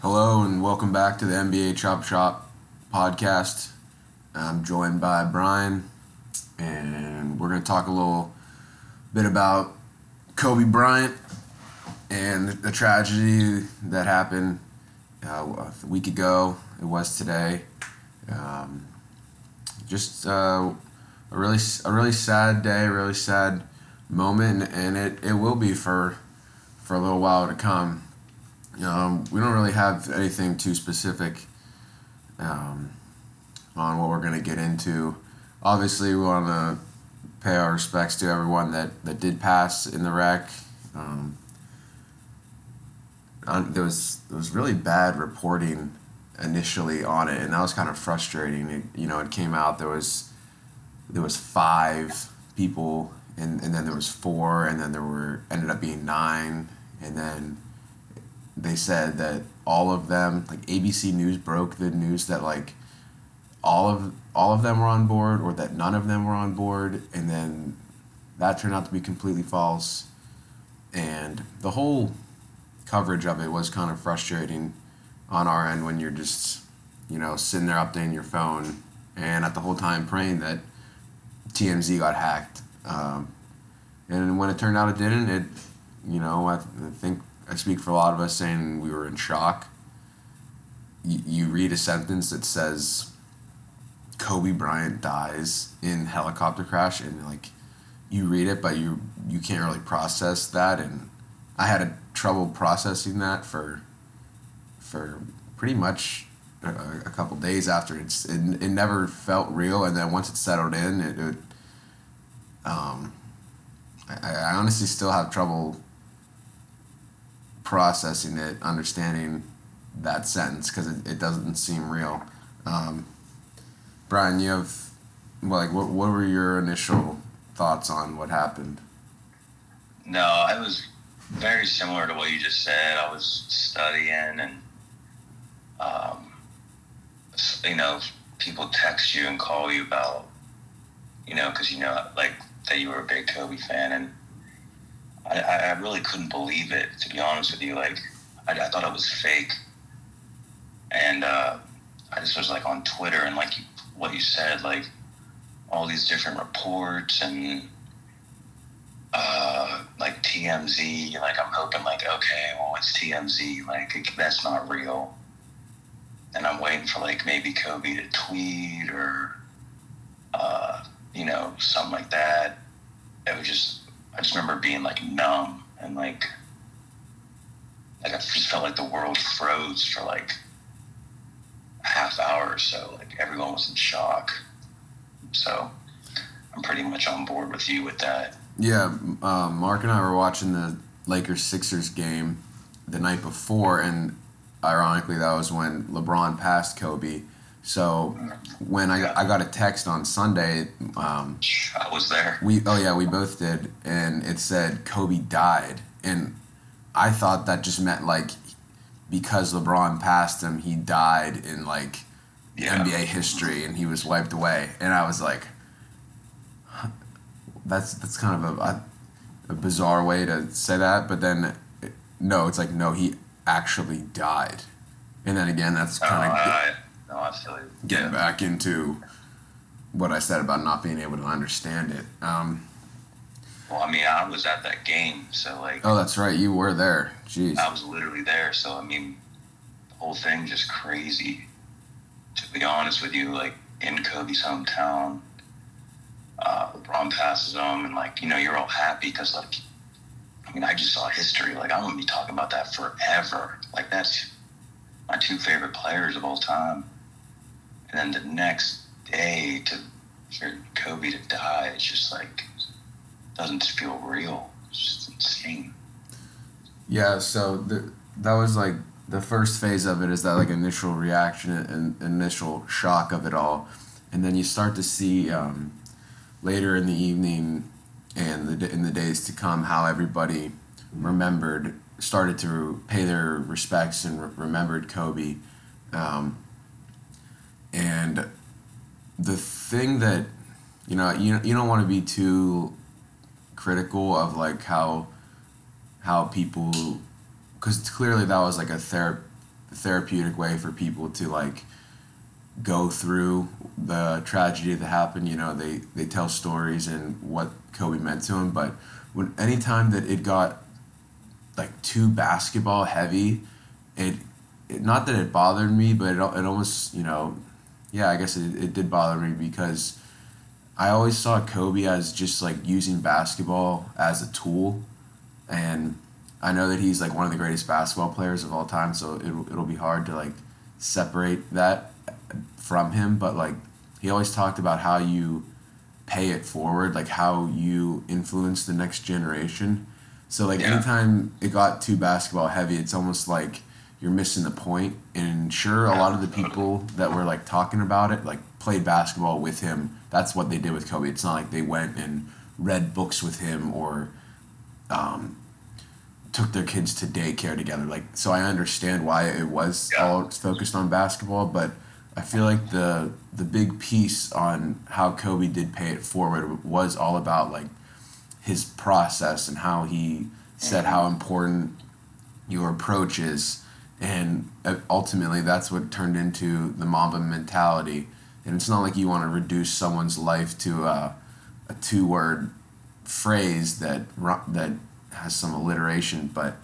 Hello and welcome back to the NBA Chop Shop podcast. I'm joined by Brian, and we're going to talk a little bit about Kobe Bryant and the tragedy that happened uh, a week ago. It was today. Um, just uh, a really a really sad day, really sad moment, and it, it will be for for a little while to come. Um, we don't really have anything too specific um, on what we're going to get into. Obviously, we want to pay our respects to everyone that, that did pass in the wreck. Um, there was there was really bad reporting initially on it, and that was kind of frustrating. It, you know, it came out there was there was five people, and, and then there was four, and then there were ended up being nine, and then they said that all of them, like ABC News broke the news that like all of all of them were on board, or that none of them were on board, and then that turned out to be completely false, and the whole coverage of it was kind of frustrating on our end when you're just you know sitting there updating your phone and at the whole time praying that TMZ got hacked. Um, and when it turned out it didn't, it you know I, I think I speak for a lot of us saying we were in shock. You, you read a sentence that says Kobe Bryant dies in helicopter crash and like you read it but you you can't really process that and I had a trouble processing that for for pretty much a, a couple days after it's it, it never felt real and then once it settled in it, it um I, I honestly still have trouble processing it understanding that sentence because it, it doesn't seem real. Um, brian you have like what, what were your initial thoughts on what happened? No i was very similar to what you just said. I was studying and um, you know, people text you and call you about, you know, because you know, like that you were a big Kobe fan, and I, I really couldn't believe it. To be honest with you, like I, I thought it was fake, and uh, I just was like on Twitter and like what you said, like all these different reports and uh, like TMZ. Like I'm hoping, like okay, well it's TMZ. Like that's not real and I'm waiting for like maybe Kobe to tweet or uh, you know something like that. It was just I just remember being like numb and like like I just felt like the world froze for like a half hour or so. Like everyone was in shock. So I'm pretty much on board with you with that. Yeah, uh, Mark and I were watching the Lakers Sixers game the night before, and ironically, that was when LeBron passed Kobe. So when I, I got a text on Sunday, um, I was there. We oh yeah, we both did, and it said Kobe died, and I thought that just meant like because LeBron passed him, he died in like yeah. NBA history, and he was wiped away. And I was like, that's that's kind of a, a bizarre way to say that, but then no, it's like no, he actually died. And then again, that's kind of oh, no, I feel getting yeah. back into what I said about not being able to understand it. Um, well, I mean, I was at that game, so like. Oh, that's right. You were there. Jeez. I was literally there, so I mean, the whole thing just crazy. To be honest with you, like in Kobe's hometown, uh, LeBron passes him, and like you know, you're all happy because like I mean, I just saw history. Like, I'm to be talking about that forever. Like, that's my two favorite players of all time. And then the next day to for Kobe to die, it's just like, doesn't feel real. It's just insane. Yeah, so the, that was like the first phase of it is that like initial reaction and initial shock of it all. And then you start to see um, later in the evening and the, in the days to come how everybody remembered started to pay their respects and re- remembered Kobe. Um, and the thing that you know you, you don't want to be too critical of like how how people because clearly that was like a ther- therapeutic way for people to like go through the tragedy that happened. You know, they they tell stories and what Kobe meant to him. But when anytime that it got like too basketball heavy, it, it not that it bothered me, but it it almost you know, yeah, I guess it, it did bother me because I always saw Kobe as just like using basketball as a tool, and I know that he's like one of the greatest basketball players of all time. So it'll it'll be hard to like separate that from him, but like he always talked about how you pay it forward, like how you influence the next generation. So like yeah. anytime it got too basketball heavy, it's almost like you're missing the point. And sure, a lot of the people that were like talking about it, like played basketball with him. That's what they did with Kobe. It's not like they went and read books with him or um, took their kids to daycare together. Like, so I understand why it was yeah. all focused on basketball, but I feel like the the big piece on how Kobe did pay it forward was all about like his process and how he said how important your approach is and uh, ultimately that's what turned into the Mamba mentality. And it's not like you want to reduce someone's life to a, a two word phrase that that has some alliteration but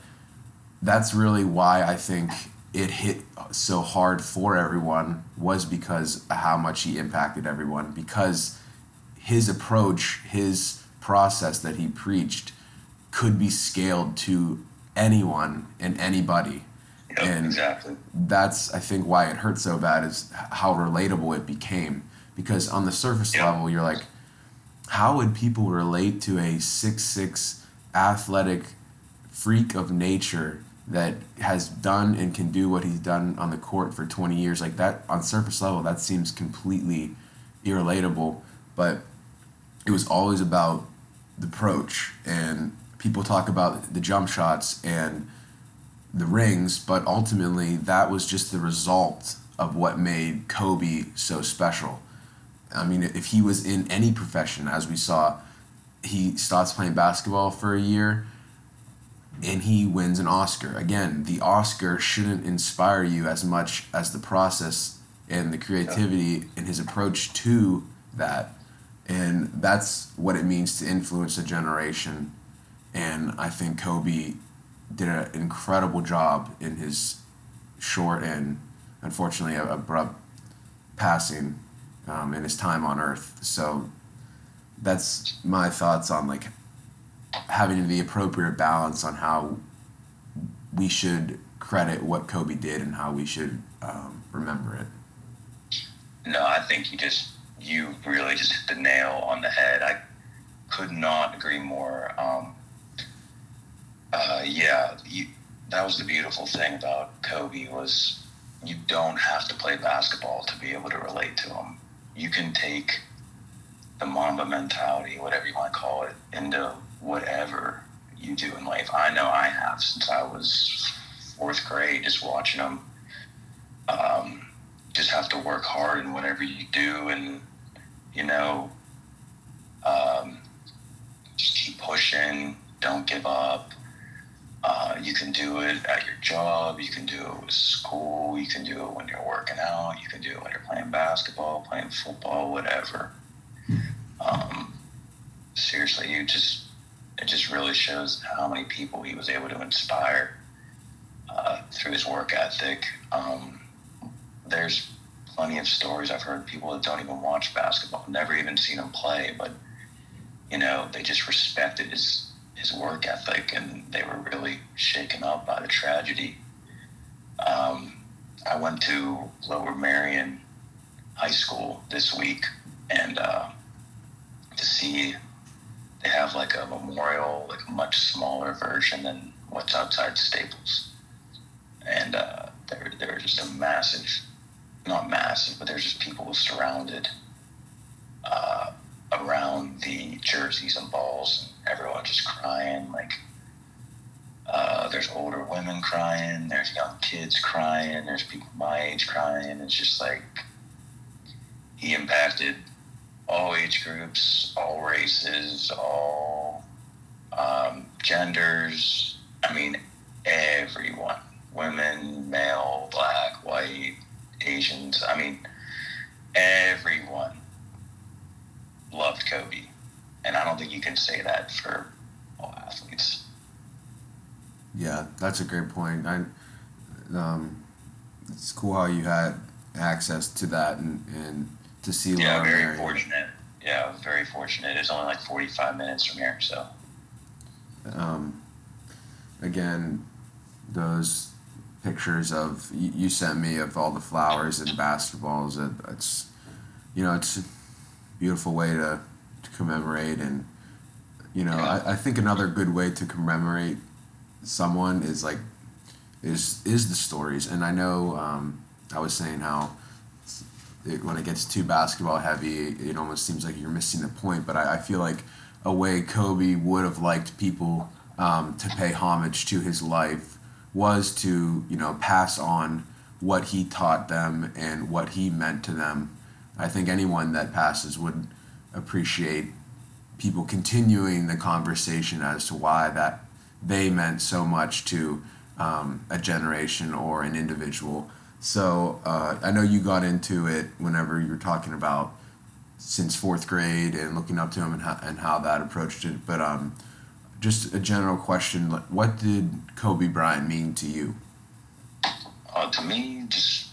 that's really why I think it hit so hard for everyone was because how much he impacted everyone. Because his approach his process that he preached could be scaled to anyone and anybody yep, and exactly. that's i think why it hurt so bad is how relatable it became. Because on the surface yep. level you're like how would people relate to a six six athletic freak of nature that has done and can do what he's done on the court for 20 years? Like that on surface level that seems completely irrelatable. But it was always about the approach. And people talk about the jump shots and the rings but ultimately that was just the result of what made Kobe so special I mean if he was in any profession as we saw he starts playing basketball for a year and he wins an Oscar. Again, the Oscar shouldn't inspire you as much as the process and the creativity and his approach to that. And that's what it means to influence a generation. And I think Kobe did an incredible job in his short and unfortunately abrupt passing um, in his time on Earth. So that's my thoughts on like having the appropriate balance on how we should credit what Kobe did and how we should um, remember it. No, I think you just you really just hit the nail on the head. I could not agree more. Um, uh, yeah, you, that was the beautiful thing about Kobe was you don't have to play basketball to be able to relate to him. You can take the Mamba mentality, whatever you want to call it, into whatever you do in life. I know I have since I was fourth grade, just watching them. Um, just have to work hard in whatever you do, and you know, um, just keep pushing. Don't give up. Uh, you can do it at your job. You can do it with school. You can do it when you're working out. You can do it when you're playing basketball, playing football, whatever. Um, seriously, you just it just really shows how many people he was able to inspire uh, through his work ethic. Um, there's plenty of stories I've heard people that don't even watch basketball, never even seen him play, but you know they just respected his his work ethic, and they were really shaken up by the tragedy. Um, I went to Lower Merion High School this week, and uh, to see they have like a memorial, like a much smaller version than what's outside Staples. And uh, there, there just a massive, not massive, but there's just people surrounded uh, around the jerseys and balls, and everyone just crying. Like, uh, there's older women crying, there's young kids crying, there's people my age crying. It's just like he impacted all age groups, all races, all um, genders. I mean, everyone women, male, black, white, Asians. I mean, everyone say that for all athletes. Yeah, that's a great point. I, um, it's cool how you had access to that and, and to see. Yeah, very fortunate. Yeah, very fortunate. It's only like forty five minutes from here, so. Um, again, those pictures of you, you sent me of all the flowers and basketballs. It, it's, you know, it's beautiful way to, to commemorate and, you know, I, I think another good way to commemorate someone is like is is the stories. And I know um, I was saying how it, when it gets too basketball heavy, it almost seems like you're missing the point. But I, I feel like a way Kobe would have liked people um, to pay homage to his life was to you know pass on what he taught them and what he meant to them. I think anyone that passes would appreciate people continuing the conversation as to why that they meant so much to um, a generation or an individual. So uh, I know you got into it whenever you were talking about since fourth grade and looking up to him and how, and how that approached it. But um, just a general question: What did Kobe Bryant mean to you? Uh, to me, just, just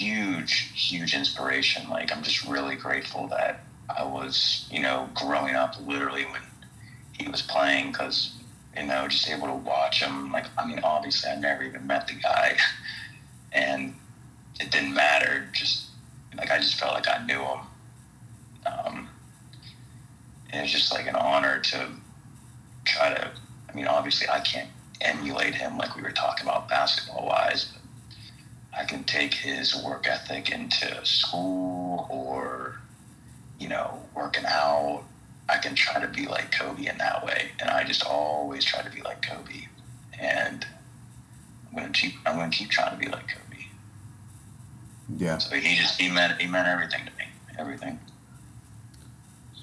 huge, huge inspiration. Like I'm just really grateful that I was, you know, growing up literally when he was playing because you know, just able to watch him. Like, I mean, obviously, I never even met the guy, and it didn't matter. Just like I just felt like I knew him. Um, and it's just like an honor to try to. I mean, obviously, I can't emulate him like we were talking about basketball wise, I can take his work ethic into school or, you know, working out I can try to be like Kobe in that way. And I just always try to be like Kobe. And I'm gonna keep I'm gonna keep trying to be like Kobe. Yeah. So he just he meant he meant everything to me. Everything.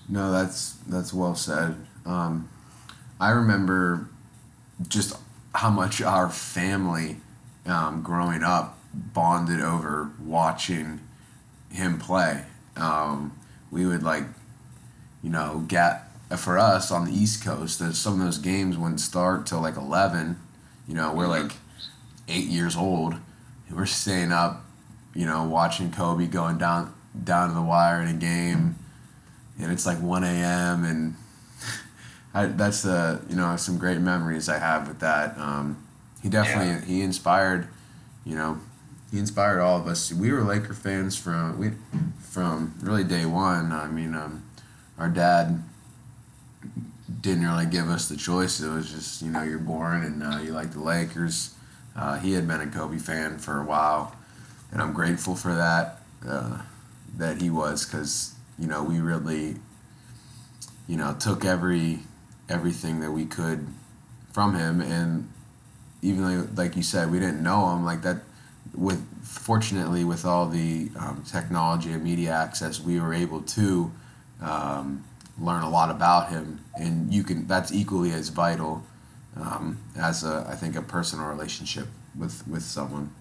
No, that's that's well said. Um, I remember just how much our family um, growing up bonded over watching him play. Um, we would like you know, get for us on the East Coast, that some of those games wouldn't start till like eleven. You know, we're like eight years old. We're staying up, you know, watching Kobe going down down to the wire in a game, and it's like one a.m. and I, that's the you know some great memories I have with that. Um, he definitely yeah. he inspired, you know, he inspired all of us. We were Laker fans from we from really day one. I mean, um, our dad didn't really give us the choice. It was just you know you're born and uh, you like the Lakers. Uh, he had been a Kobe fan for a while, and I'm grateful for that. Uh, that he was because you know we really you know took every everything that we could from him and even though like you said we didn't know him like that with fortunately with all the um, technology and media access we were able to um, learn a lot about him, and you can. That's equally as vital um, as a, I think, a personal relationship with with someone.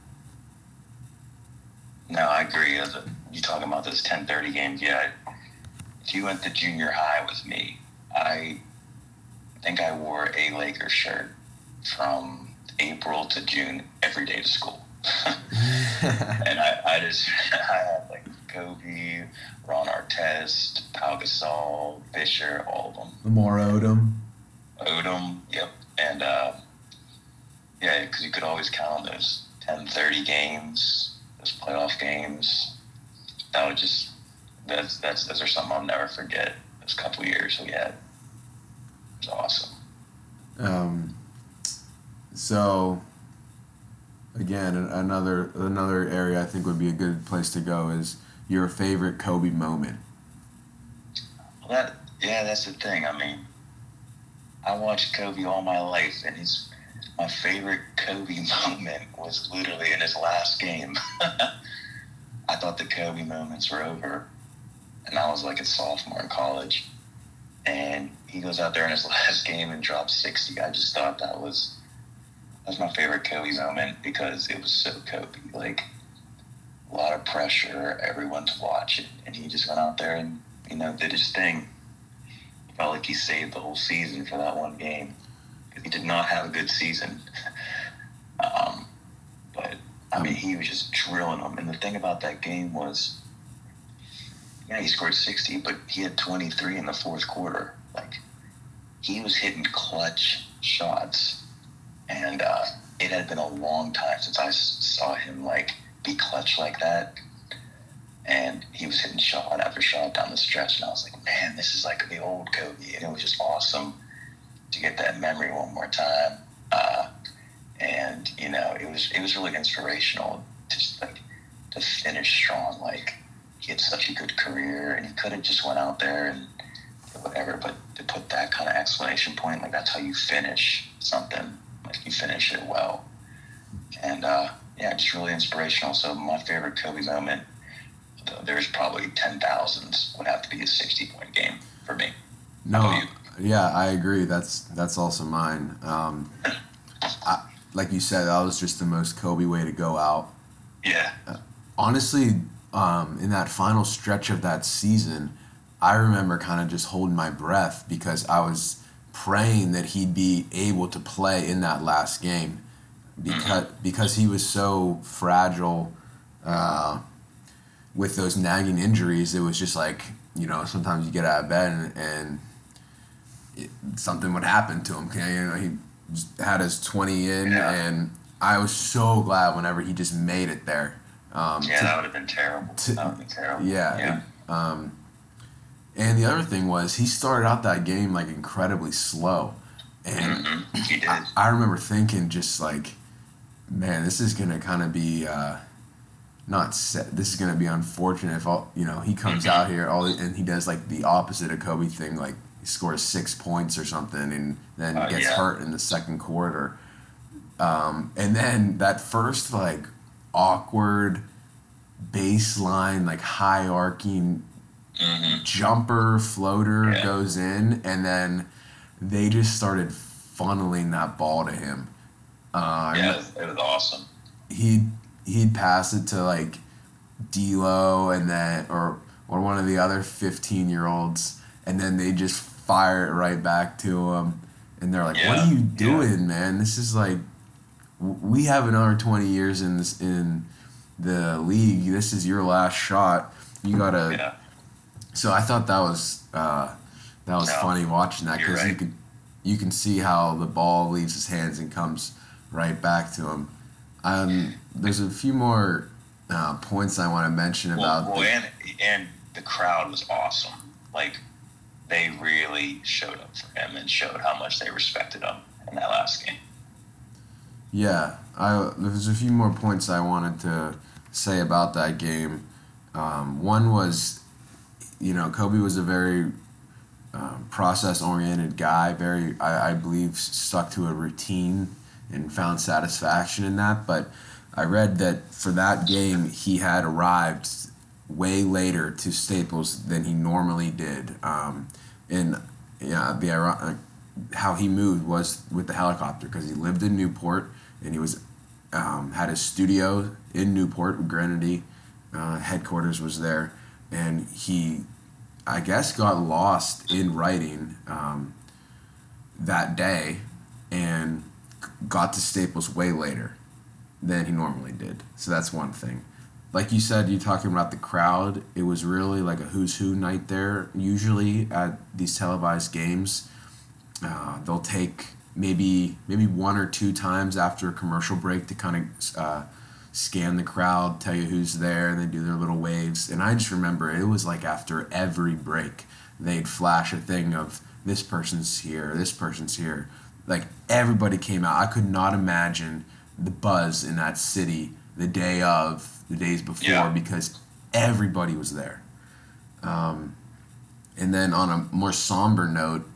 No, I agree. As a, you talking about this ten thirty games? Yeah, if you went to junior high with me, I think I wore a Lakers shirt from April to June every day to school. and I, I just I had like Kobe, Ron Artest, Pau Gasol, Fisher, all of them. Lamar Odom. Odom, yep. And uh, yeah, because you could always count on those 10 30 games, those playoff games. That would just, that's, that's, those are something I'll never forget. Those couple years we had. It was awesome. Um, so, again, another another area I think would be a good place to go is your favorite Kobe moment? Well, that yeah, that's the thing. I mean, I watched Kobe all my life, and his my favorite Kobe moment was literally in his last game. I thought the Kobe moments were over, and I was like a sophomore in college, and he goes out there in his last game and drops sixty. I just thought that was that was my favorite Kobe moment because it was so Kobe. Like a lot of pressure, everyone to watch it, and he just went out there and you know did his thing. felt like he saved the whole season for that one game he did not have a good season. um, but I mean, he was just drilling them. And the thing about that game was, yeah, he scored 60, but he had 23 in the fourth quarter. Like, he was hitting clutch shots. And uh, it had been a long time since I saw him, like, be clutch like that. And he was hitting shot after shot down the stretch. And I was like, man, this is like the old Kobe. And it was just awesome to get that memory one more time. Uh, and you know it was it was really inspirational to just like to finish strong like he had such a good career and he could have just went out there and whatever but to put that kind of exclamation point like that's how you finish something like you finish it well. And uh, yeah just really inspirational. So my favorite kobe moment there's probably 10,000s would have to be a 60 point game for me. No yeah i agree. That's that's also mine. Um, I, like you said, that was just the most Kobe way to go out. Yeah. Uh, honestly, um, in that final stretch of that season, I remember kind of just holding my breath because I was praying that he'd be able to play in that last game because because he was so fragile uh, with those nagging injuries. It was just like you know sometimes you get out of bed and, and it, something would happen to him. You know he had his 20 in, yeah. and I was so glad whenever he just made it there. Um, yeah, to, that would have been terrible. To, that would have been terrible. Yeah. yeah. um, and the other thing was he started out that game like incredibly slow, and mm-hmm. he did. I, I, remember thinking just like, man, this is gonna kind of be. Uh, not set. This is gonna be unfortunate if all you know he comes mm-hmm. out here all and he does like the opposite of Kobe thing, like scores six points or something and then uh, gets yeah. hurt in the second quarter. Um, and then that first like awkward baseline, like high arcing mm-hmm. jumper floater yeah. goes in, and then they just started funneling that ball to him. Uh, yeah, it was awesome. He'd he'd pass it to like D'Lo and then or or one of the other fifteen year olds, and then they just fire it right back to him, and they're like, yeah. "What are you doing, yeah. man? This is like, we have another twenty years in this in the league. This is your last shot. You gotta." Yeah. So I thought that was uh, that was no, funny watching that because right. you could you can see how the ball leaves his hands and comes right back to him. Um, there's a few more uh, points I want to mention about. Well, the, and and the crowd was awesome. Like they really showed up for him and showed how much they respected him in that last game. Yeah, I there's a few more points I wanted to say about that game. Um, one was, you know, Kobe was a very um, process-oriented guy. Very, I, I believe, stuck to a routine and found satisfaction in that. But I read that for that game, he had arrived way later to Staples than he normally did. Um, and yeah, the uh, how he moved was with the helicopter because he lived in Newport and he was um, had his studio in Newport. Granity uh, headquarters was there, and he, I guess, got lost in writing um, that day, and got to Staples way later than he normally did. So that's one thing like you said, you're talking about the crowd. It was really like a who's who night there. Usually at these televised games, uh, they'll take maybe maybe one or two times after a commercial break to kind of uh, scan the crowd, tell you who's there, and they do their little waves. And I just remember it was like after every break, they'd flash a thing of this person's here, this person's here. Like everybody came out. I could not imagine the buzz in that city the day of the days before yeah. because everybody was there. Um, and then on a more somber note,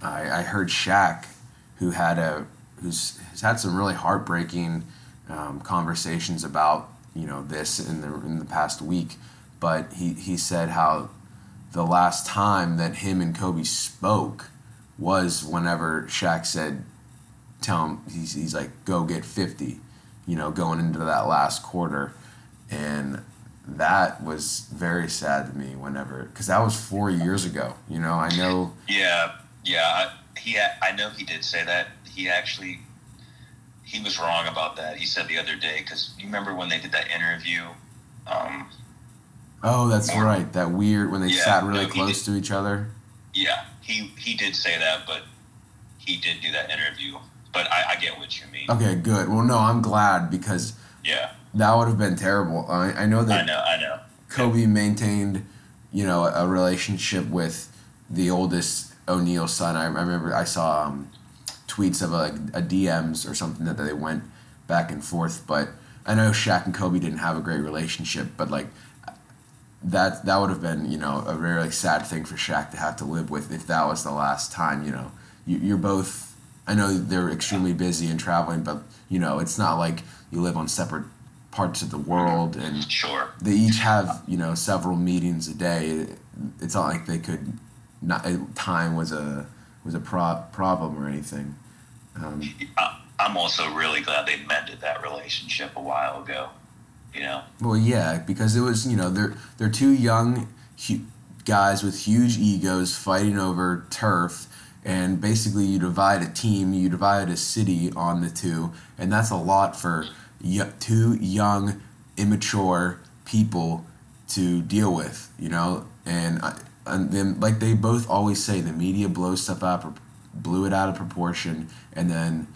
I, I heard Shaq, who had a who's has had some really heartbreaking um, conversations about you know this in the in the past week, but he he said how the last time that him and Kobe spoke was whenever Shaq said, "Tell him he's he's like go get 50," you know, going into that last quarter and that was very sad to me whenever because that was four years ago. You know, I know. Yeah, yeah. He, I know he did say that. He actually, he was wrong about that. He said the other day because you remember when they did that interview. Um, oh, that's or, right. That weird when they yeah, sat really no, close did, to each other. Yeah, he he did say that, but he did do that interview. But I, I get what you mean. Okay, good. Well, no, I'm glad because yeah, that would have been terrible. I, I know that. I know. I know. Kobe yeah. maintained, you know, a relationship with the oldest O'Neal son. I, I remember I saw um, tweets of a, like a DMs or something that they went back and forth. But I know Shaq and Kobe didn't have a great relationship, but like that that would have been you know a really sad thing for Shaq to have to live with if that was the last time. You know, you, you're both. I know they're extremely busy and traveling, but you know it's not like you live on separate parts of the world and sure they each have you know several meetings a day. It's not like they could not time was a was a pro- problem or anything. Um, I'm also really glad they mended that relationship a while ago. You know. Well, yeah, because it was you know they're they're two young hu- guys with huge egos fighting over turf, and basically you divide a team, you divide a city on the two, and that's a lot for y- two young, immature people to deal with. You know, and. I, and then like they both always say the media blows stuff up blew it out of proportion and then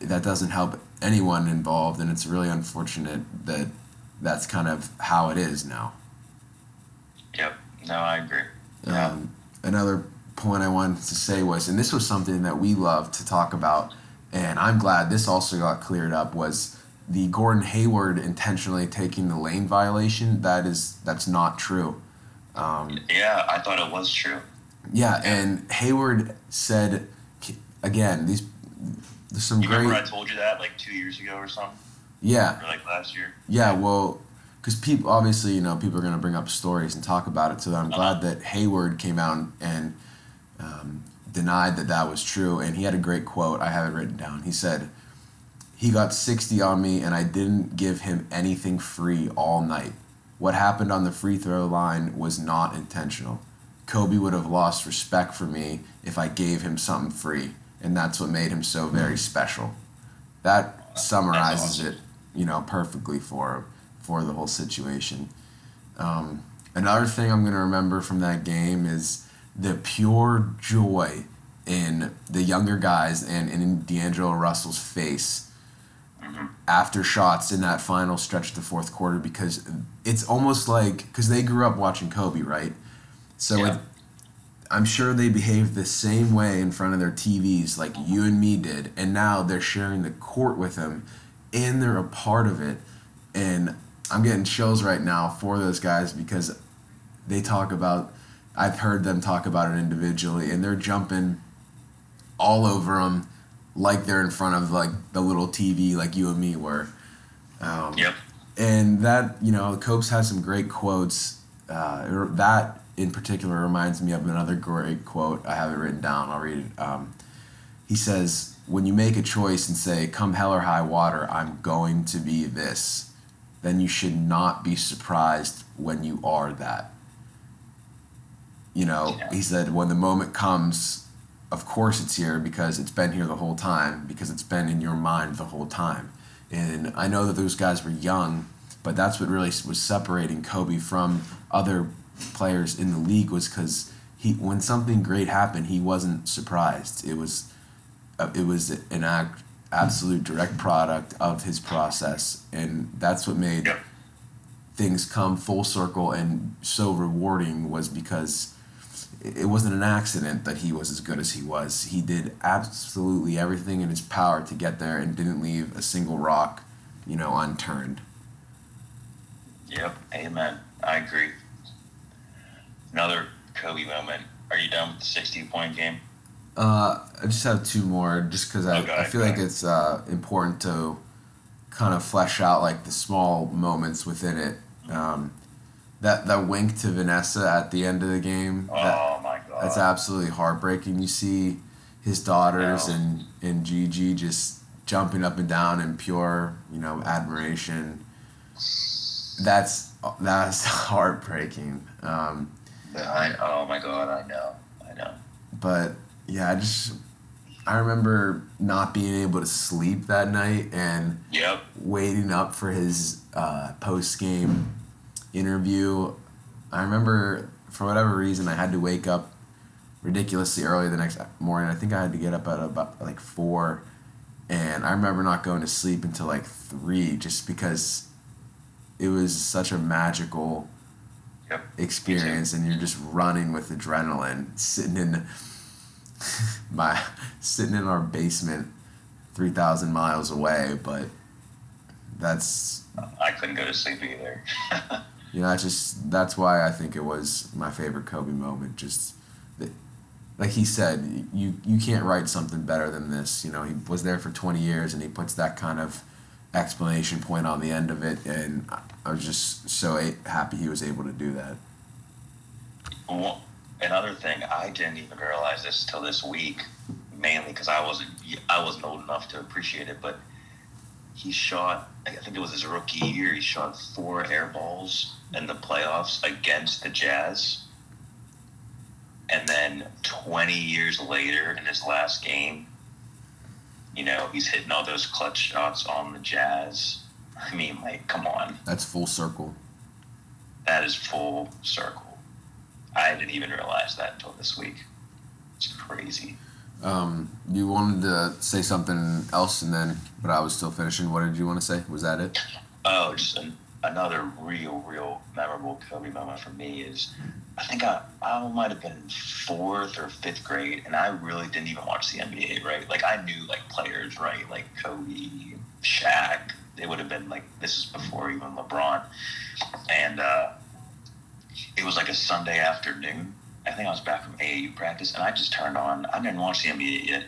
that doesn't help anyone involved and it's really unfortunate that that's kind of how it is now. Yep. No i agree. Um, another point i wanted to say was and this was something that we love to talk about and i'm glad this also got cleared up was the gordon hayward intentionally taking the lane violation. That is that's not true. Um, yeah, I thought it was true. Yeah, and Hayward said again these. There's some you great. Remember I told you that like two years ago or something. Yeah. Or like last year. Yeah, well, because people obviously you know people are going to bring up stories and talk about it, so I'm uh-huh. glad that Hayward came out and um, denied that that was true, and he had a great quote. I have it written down. He said. He got 60 on me, and I didn't give him anything free all night. What happened on the free throw line was not intentional. Kobe would have lost respect for me if I gave him something free, and that's what made him so very special. That summarizes it, you know, perfectly for for the whole situation. Um, another thing I'm going to remember from that game is the pure joy in the younger guys and, and in D'Angelo Russell's face after shots in that final stretch of the fourth quarter because it's almost like because they grew up watching Kobe, right? So yeah. it, I'm sure they behaved the same way in front of their TVs like you and me did, and now they're sharing the court with him, and they're a part of it, and I'm getting chills right now for those guys because they talk about. I've heard them talk about it individually, and they're jumping all over them like they're in front of like the little TV like you and me were. Um, yep. And that you know, Kobe's has some great quotes. Uh, that in particular reminds me of another great quote. I have it written down. I'll read it. Um, he says, "When you make a choice and say, come hell or high water, I'm going to be this,' then you should not be surprised when you are that." You know, yeah. he said, when the moment comes of course it's here because it's been here the whole time because it's been in your mind the whole time and i know that those guys were young but that's what really was separating kobe from other players in the league was because he when something great happened he wasn't surprised it was uh, it was an act, absolute direct product of his process and that's what made things come full circle and so rewarding was because it wasn't an accident that he was as good as he was. He did absolutely everything in his power to get there and didn't leave a single rock, you know, unturned. Yep, amen. I agree. Another Kobe moment. Are you done with the 60 point game? Uh, I just have two more, just because I, okay, I feel okay. like it's uh, important to kind of flesh out like the small moments within it. Um, that that wink to Vanessa at the end of the game. That, oh my god. That's absolutely heartbreaking. You see his daughters and and Gigi just jumping up and down in pure, you know, admiration. That's that's heartbreaking. Um, I, oh my god, I know, I know. but yeah, I just I remember not being able to sleep that night and Yep. waiting up for his uh, post game interview. I remember for whatever reason I had to wake up ridiculously early the next morning. I think I had to get up at about like four, and I remember not going to sleep until like three, just because it was such a magical Yep. experience, and you're just running with adrenaline, sitting in my sitting in our basement, three thousand miles away, but that's I couldn't go to sleep either. you know, that's just that's why I think it was my favorite Kobe moment. Just that, like he said, you you can't write something better than this. You know, he was there for twenty years, and he puts that kind of explanation point on the end of it, and I- was just so happy he was able to do that. Well, another thing, I didn't even realize this till this week, mainly because I wasn't I wasn't old enough to appreciate it. But he shot, I think it was his rookie year, he shot four air balls in the playoffs against the Jazz. And then 20 years later, in his last game, you know, he's hitting all those clutch shots on the Jazz. I mean, like, come on. That's full circle. That is full circle. I didn't even realize that until this week. It's crazy. Um, you wanted to say something else, and then, but I was still finishing. What did you want to say? Was that it? Oh, just an, another real, real memorable Kobe moment for me is I think I, I might have been fourth or fifth grade, and I really didn't even watch the NBA, right? Like, I knew, like, players, right? Like Kobe, Shaq. They would have been, like, this is before even LeBron. And uh, it was like a Sunday afternoon. I think I was back from AAU practice, and I just turned on. I didn't watch the NBA yet.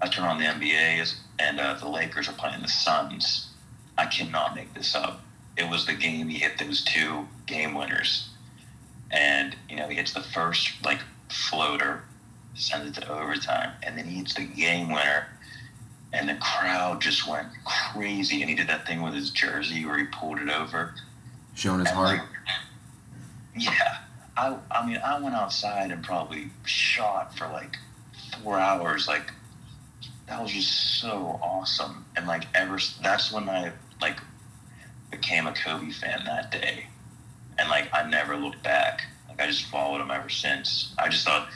I turned on the NBA, and uh, the Lakers are playing the Suns. I cannot make this up. It was the game he hit those two game winners, and you know he hits the first like floater, sends it to overtime, and then he hits the game winner, and the crowd just went crazy. And he did that thing with his jersey where he pulled it over. Showing his And, heart. like, yeah, I I mean I went outside and probably shot for like four hours. Like that was just so awesome. And like ever that's when I like became a Kobe fan that day. And like I never looked back. Like I just followed him ever since. I just thought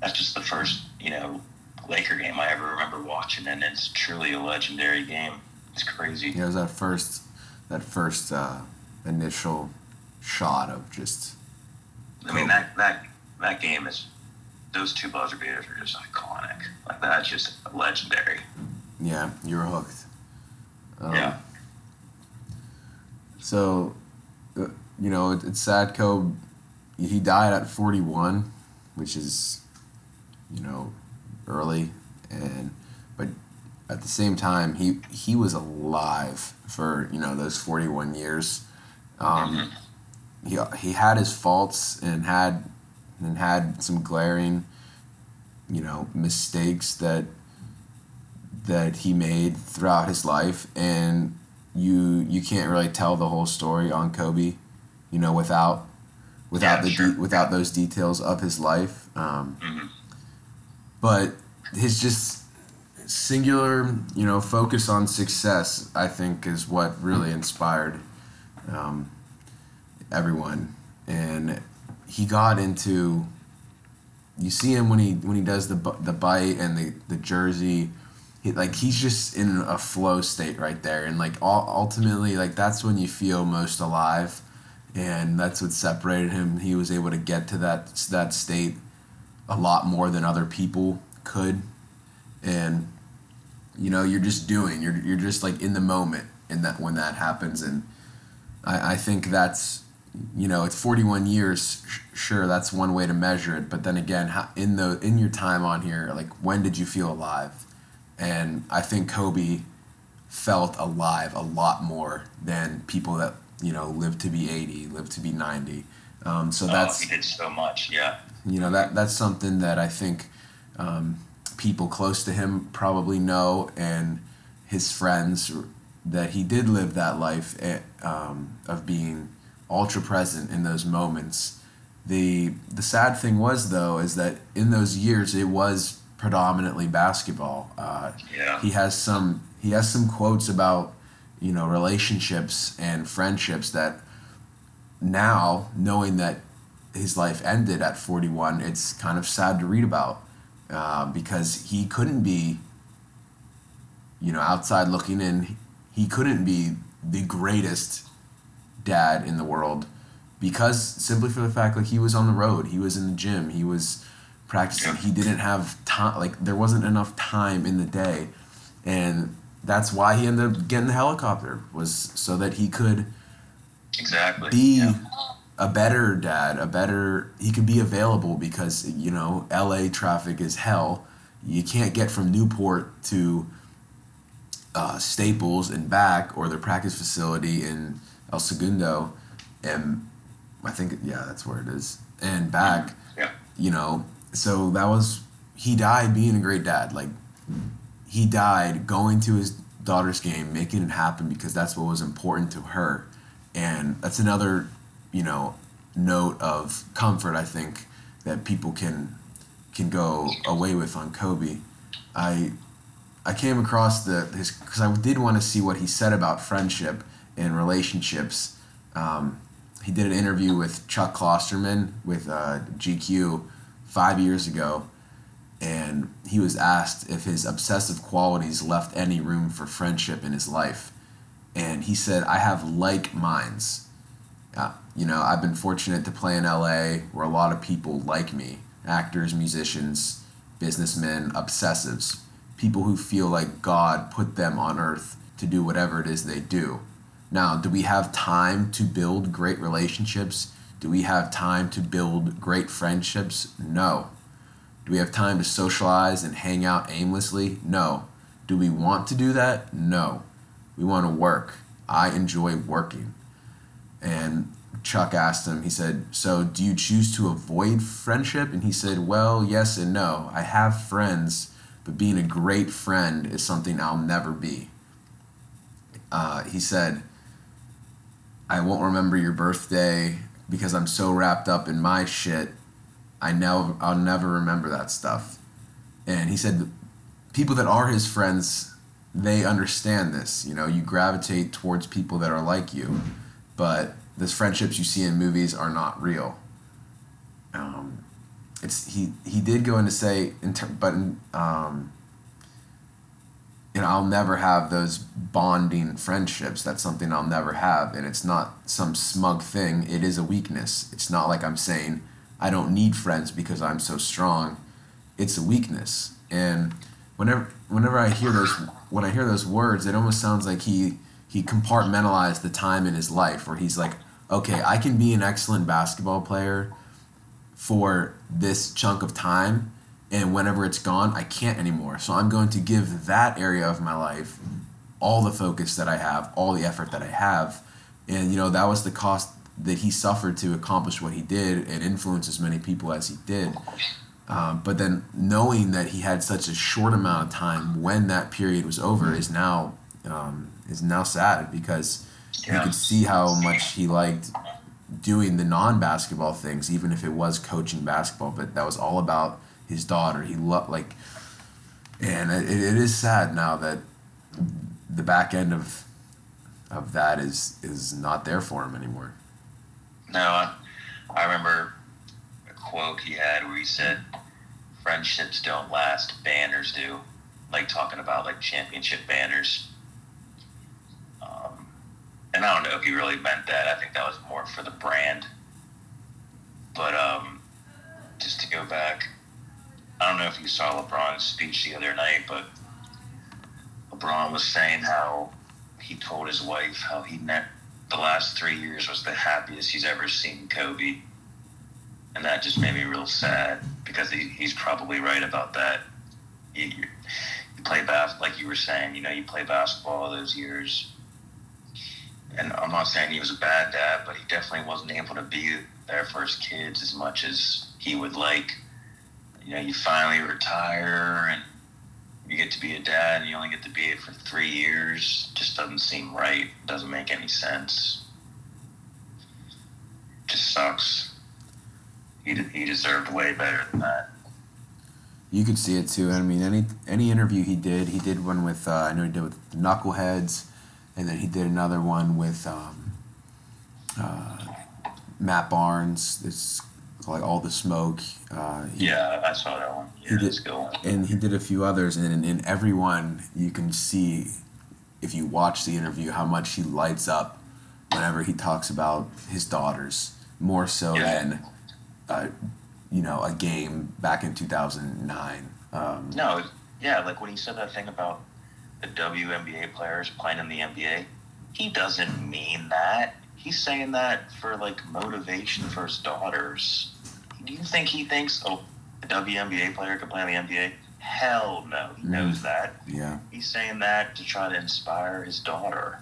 that's just the first you know Laker game I ever remember watching, and it's truly a legendary game. It's crazy. Yeah, it was that first, that first uh, initial shot of just. I mean that that that game is those two buzzer beaters are just iconic. Like that's just legendary. Yeah, you were hooked. Um, Yeah. So, uh, you know, it, it's sad. Kobe, he died at 41, which is, you know, early, and but at the same time, he he was alive for you know those 41 years. Um, he he had his faults and had and had some glaring, you know, mistakes that that he made throughout his life, and you you can't really tell the whole story on Kobe, you know, without without Yeah, the sure. de- without those details of his life. Um, Mhm. But his just singular, you know, focus on success, I think, is what really inspired um, everyone. And he got into. You see him when he when he does the the bite and the the jersey. He, like he's just in a flow state right there, and like ul- ultimately, like that's when you feel most alive, and that's what separated him. He was able to get to that that state a lot more than other people could, and you know you're just doing. You're you're just like in the moment in that when that happens, and I I think that's you know it's 41 years. sh- Sure, that's one way to measure it, but then again, how, in the in your time on here, like when did you feel alive? And I think Kobe felt alive a lot more than people that you know live to be 80, live to be 90. Um, so that's oh, he did so much. Yeah. You know that that's something that I think um, people close to him probably know, and his friends that he did live that life eh, um, of being ultra present in those moments. The the sad thing was though is that in those years it was predominantly basketball. Uh, Yeah. he has some he has some quotes about you know relationships and friendships that now knowing that his life ended at 41 it's kind of sad to read about uh, because he couldn't be you know outside looking in he couldn't be the greatest dad in the world because simply for the fact like he was on the road he was in the gym he was practicing he didn't have time like there wasn't enough time in the day and that's why he ended up getting the helicopter was so that he could Exactly. be Yeah. A better dad, a better he could be available because you know LA traffic is hell. You can't get from Newport to uh, Staples and back or their practice facility in El Segundo, and I think yeah that's where it is and back. Yeah. You know, so that was he died being a great dad. Like he died going to his daughter's game, making it happen because that's what was important to her. And that's another, you know, note of comfort I think that people can can go away with on Kobe. I I came across the his because I did want to see what he said about friendship and relationships. Um, he did an interview with Chuck Klosterman with uh, GQ five years ago, and he was asked if his obsessive qualities left any room for friendship in his life. And he said, I have like minds. Uh, you know, I've been fortunate to play in LA where a lot of people like me actors, musicians, businessmen, obsessives, people who feel like God put them on earth to do whatever it is they do. Now, do we have time to build great relationships? Do we have time to build great friendships? No. Do we have time to socialize and hang out aimlessly? No. Do we want to do that? No. We want to work. I enjoy working. And Chuck asked him, he said, So do you choose to avoid friendship? And he said, Well, yes and no. I have friends, but being a great friend is something I'll never be. Uh, he said, I won't remember your birthday because I'm so wrapped up in my shit. I know I'll never remember that stuff. And he said, people that are his friends, they understand this. You know, you gravitate towards people that are like you, but the friendships you see in movies are not real. Um, it's he he did go into say, in ter- but um, you know, I'll never have those bonding friendships. That's something I'll never have, and it's not some smug thing. It is a weakness. It's not like I'm saying I don't need friends because I'm so strong. It's a weakness, and whenever whenever I hear those when I hear those words, it almost sounds like he he compartmentalized the time in his life where he's like, okay, I can be an excellent basketball player for this chunk of time and whenever it's gone i can't anymore. So i'm going to give that area of my life all the focus that i have all the effort that i have. And you know that was the cost that he suffered to accomplish what he did and influence as many people as he did. Um, but then knowing that he had such a short amount of time when that period was over is now um, is now sad because you could see how much he liked doing the non-basketball things, even if it was coaching basketball. But that was all about his daughter. He loved like, and it, it is sad now that the back end of of that is is not there for him anymore. No, I, I remember a quote he had where he said, "Friendships don't last, banners do." Like talking about like championship banners. And I don't know if he really meant that. I think that was more for the brand. But um, just to go back, I don't know if you saw LeBron's speech the other night, but LeBron was saying how he told his wife how he met the last three years was the happiest he's ever seen Kobe. And that just made me real sad because he, he's probably right about that. You, you, play bas- like you were saying, you know, you play basketball all those years. And I'm not saying he was a bad dad, but he definitely wasn't able to be there for his kids as much as he would like. You know, you finally retire and you get to be a dad and you only get to be it for three years. It Just doesn't seem right. It Doesn't make any sense. It just sucks. He he deserved way better than that. You could see it too. I mean, any any interview he did, he did one with uh, I know he did with Knuckleheads, and then he did another one with um, uh, Matt Barnes. It's like all the smoke. Uh, he, yeah, I saw that one. Yeah, he did, one. And he did a few others, and in, in every one you can see, if you watch the interview, how much he lights up whenever he talks about his daughters, more so yeah. than, uh, you know, a game back in two thousand nine. Um, no, yeah, like when he said that thing about the WNBA players playing in the NBA, he doesn't mean that he's saying that for like motivation for his daughters. Do you think he thinks, oh, a WNBA player can play in the NBA? Hell no, he mm. knows that. Yeah. He's saying that to try to inspire his daughter.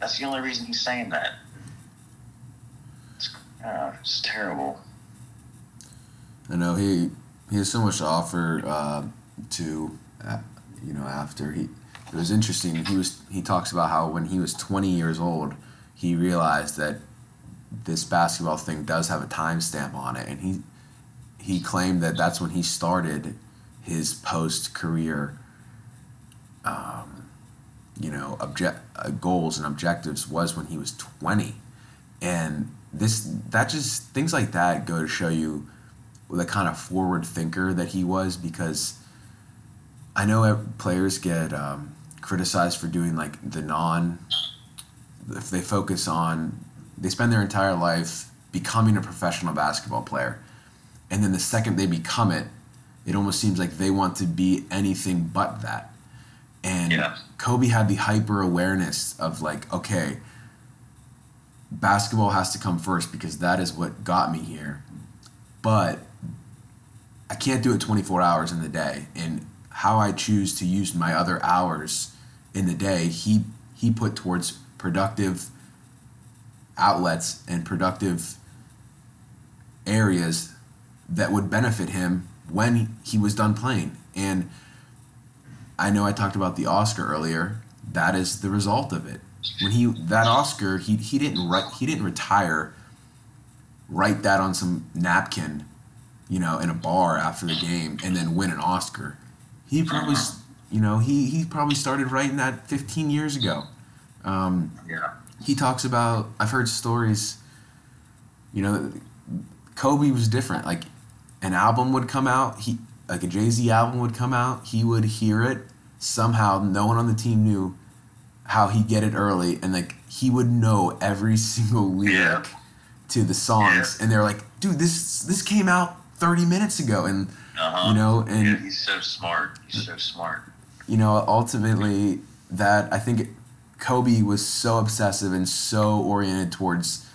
That's the only reason he's saying that. It's, uh, it's terrible. I know he he has so much to offer uh, to uh, you know after he it was interesting. He was he talks about how when he was 20 years old he realized that this basketball thing does have a timestamp on it, and he he claimed that that's when he started his post career, um, you know, object uh, goals and objectives was when he was twenty, and this that just things like that go to show you the kind of forward thinker that he was because I know players get um, criticized for doing like the non if they focus on they spend their entire life becoming a professional basketball player and then the second they become it it almost seems like they want to be anything but that and yeah. kobe had the hyper awareness of like okay basketball has to come first because that is what got me here but i can't do it 24 hours in the day and how i choose to use my other hours in the day he he put towards productive outlets and productive areas that would benefit him when he was done playing. And I know I talked about the Oscar earlier. That is the result of it. When he that Oscar, he he didn't write, he didn't retire. Write that on some napkin, you know, in a bar after the game, and then win an Oscar. He probably, you know, he he probably started writing that 15 years ago. Um, yeah. He talks about. I've heard stories. You know, Kobe was different. Like, an album would come out. He like a Jay Z album would come out. He would hear it somehow. No one on the team knew how he get it early, and like he would know every single lyric yeah. to the songs. Yeah. And they're like, "Dude, this this came out 30 minutes ago," and uh-huh. you know, and yeah, he's so smart. He's so smart. You know, ultimately, that I think Kobe was so obsessive and so oriented towards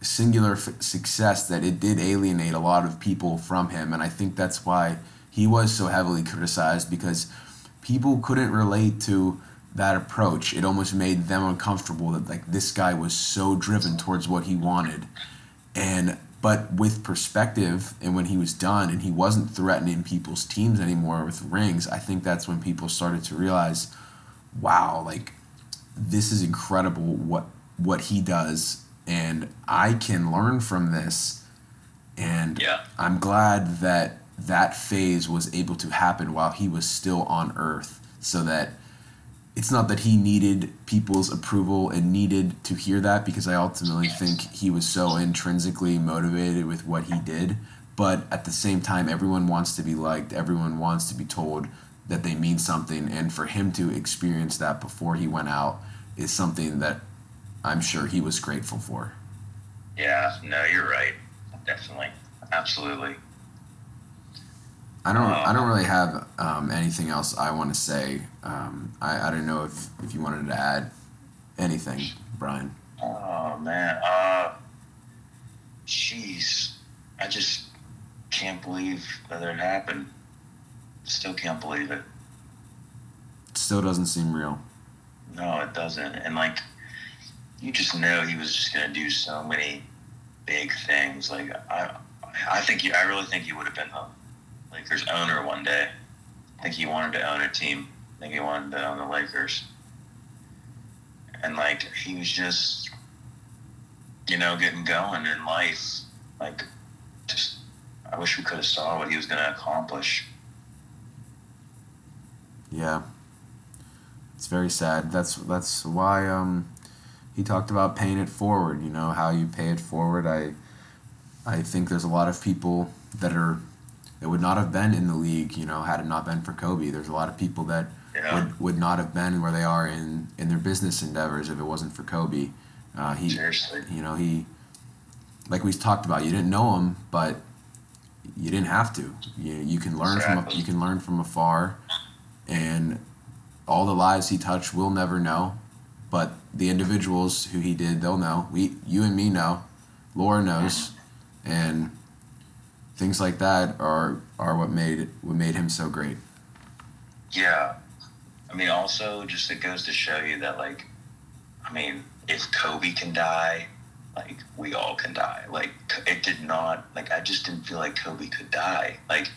singular f- success that it did alienate a lot of people from him. And I think that's why he was so heavily criticized because people couldn't relate to that approach. It almost made them uncomfortable that like this guy was so driven towards what he wanted. And but with perspective and when he was done and he wasn't threatening people's teams anymore with rings, I think that's when people started to realize, wow, like this is incredible what what he does and I can learn from this and yeah. I'm glad that that phase was able to happen while he was still on earth so that it's not that he needed people's approval and needed to hear that because I ultimately think he was so intrinsically motivated with what he did but at the same time everyone wants to be liked everyone wants to be told that they mean something and for him to experience that before he went out is something that I'm sure he was grateful for. Yeah, no, you're right. Definitely, absolutely. I don't. Um, I don't really have um, anything else I want to say. Um, I, I don't know if, if you wanted to add anything, Brian. Oh man, uh, jeez, I just can't believe that it happened. Still can't believe it. it still doesn't seem real. No, it doesn't. And like, you just know he was just gonna do so many big things. Like I, I think he, I really think he would have been the Lakers owner one day. I think he wanted to own a team. I think he wanted to own the Lakers. And like he was just, you know, getting going in life. Like, just I wish we could have saw what he was going to accomplish. Yeah, it's very sad. That's that's why um, he talked about paying it forward. You know how you pay it forward. I I think there's a lot of people that are that would not have been in the league. You know, had it not been for Kobe. There's a lot of people that Yeah. would, would not have been where they are in in their business endeavors if it wasn't for Kobe. Uh, he Seriously. you know he like we talked about. You didn't know him, but you didn't have to. You you can learn from Exactly. you can learn from afar, and all the lives he touched we'll never know, but the individuals who he did they'll know. We you and me know, Laura knows, and things like that are are what made what made him so great. Yeah. I mean, also, just it goes to show you that, like, I mean, if Kobe can die, like, we all can die. Like, it did not, like, I just didn't feel like Kobe could die. Like,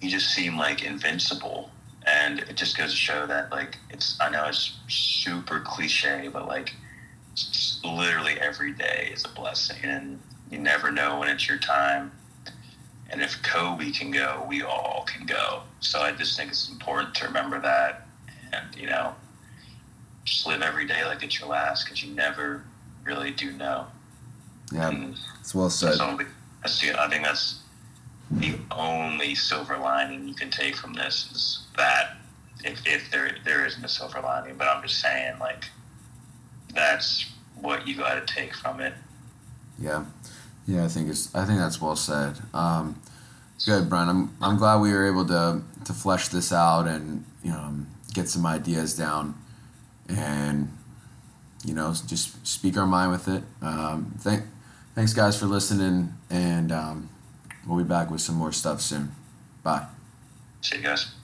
he just seemed like invincible. And it just goes to show that, like, it's, I know it's super cliche, but, like, literally every day is a blessing. And you never know when it's your time. And if Kobe can go, we all can go. So I just think it's important to remember that, and you know, just live every day like it's your last, because you never really do know. Yeah, And it's well said. that's only, that's the, I think that's the only silver lining you can take from this is that if, if there there isn't a silver lining, but I'm just saying like that's what you got to take from it. Yeah, yeah, I think it's I think that's well said. Um, good, Brian. I'm I'm glad we were able to to flesh this out and you know get some ideas down, and you know just speak our mind with it. Um, thank thanks guys for listening, and um, we'll be back with some more stuff soon. Bye. See you guys.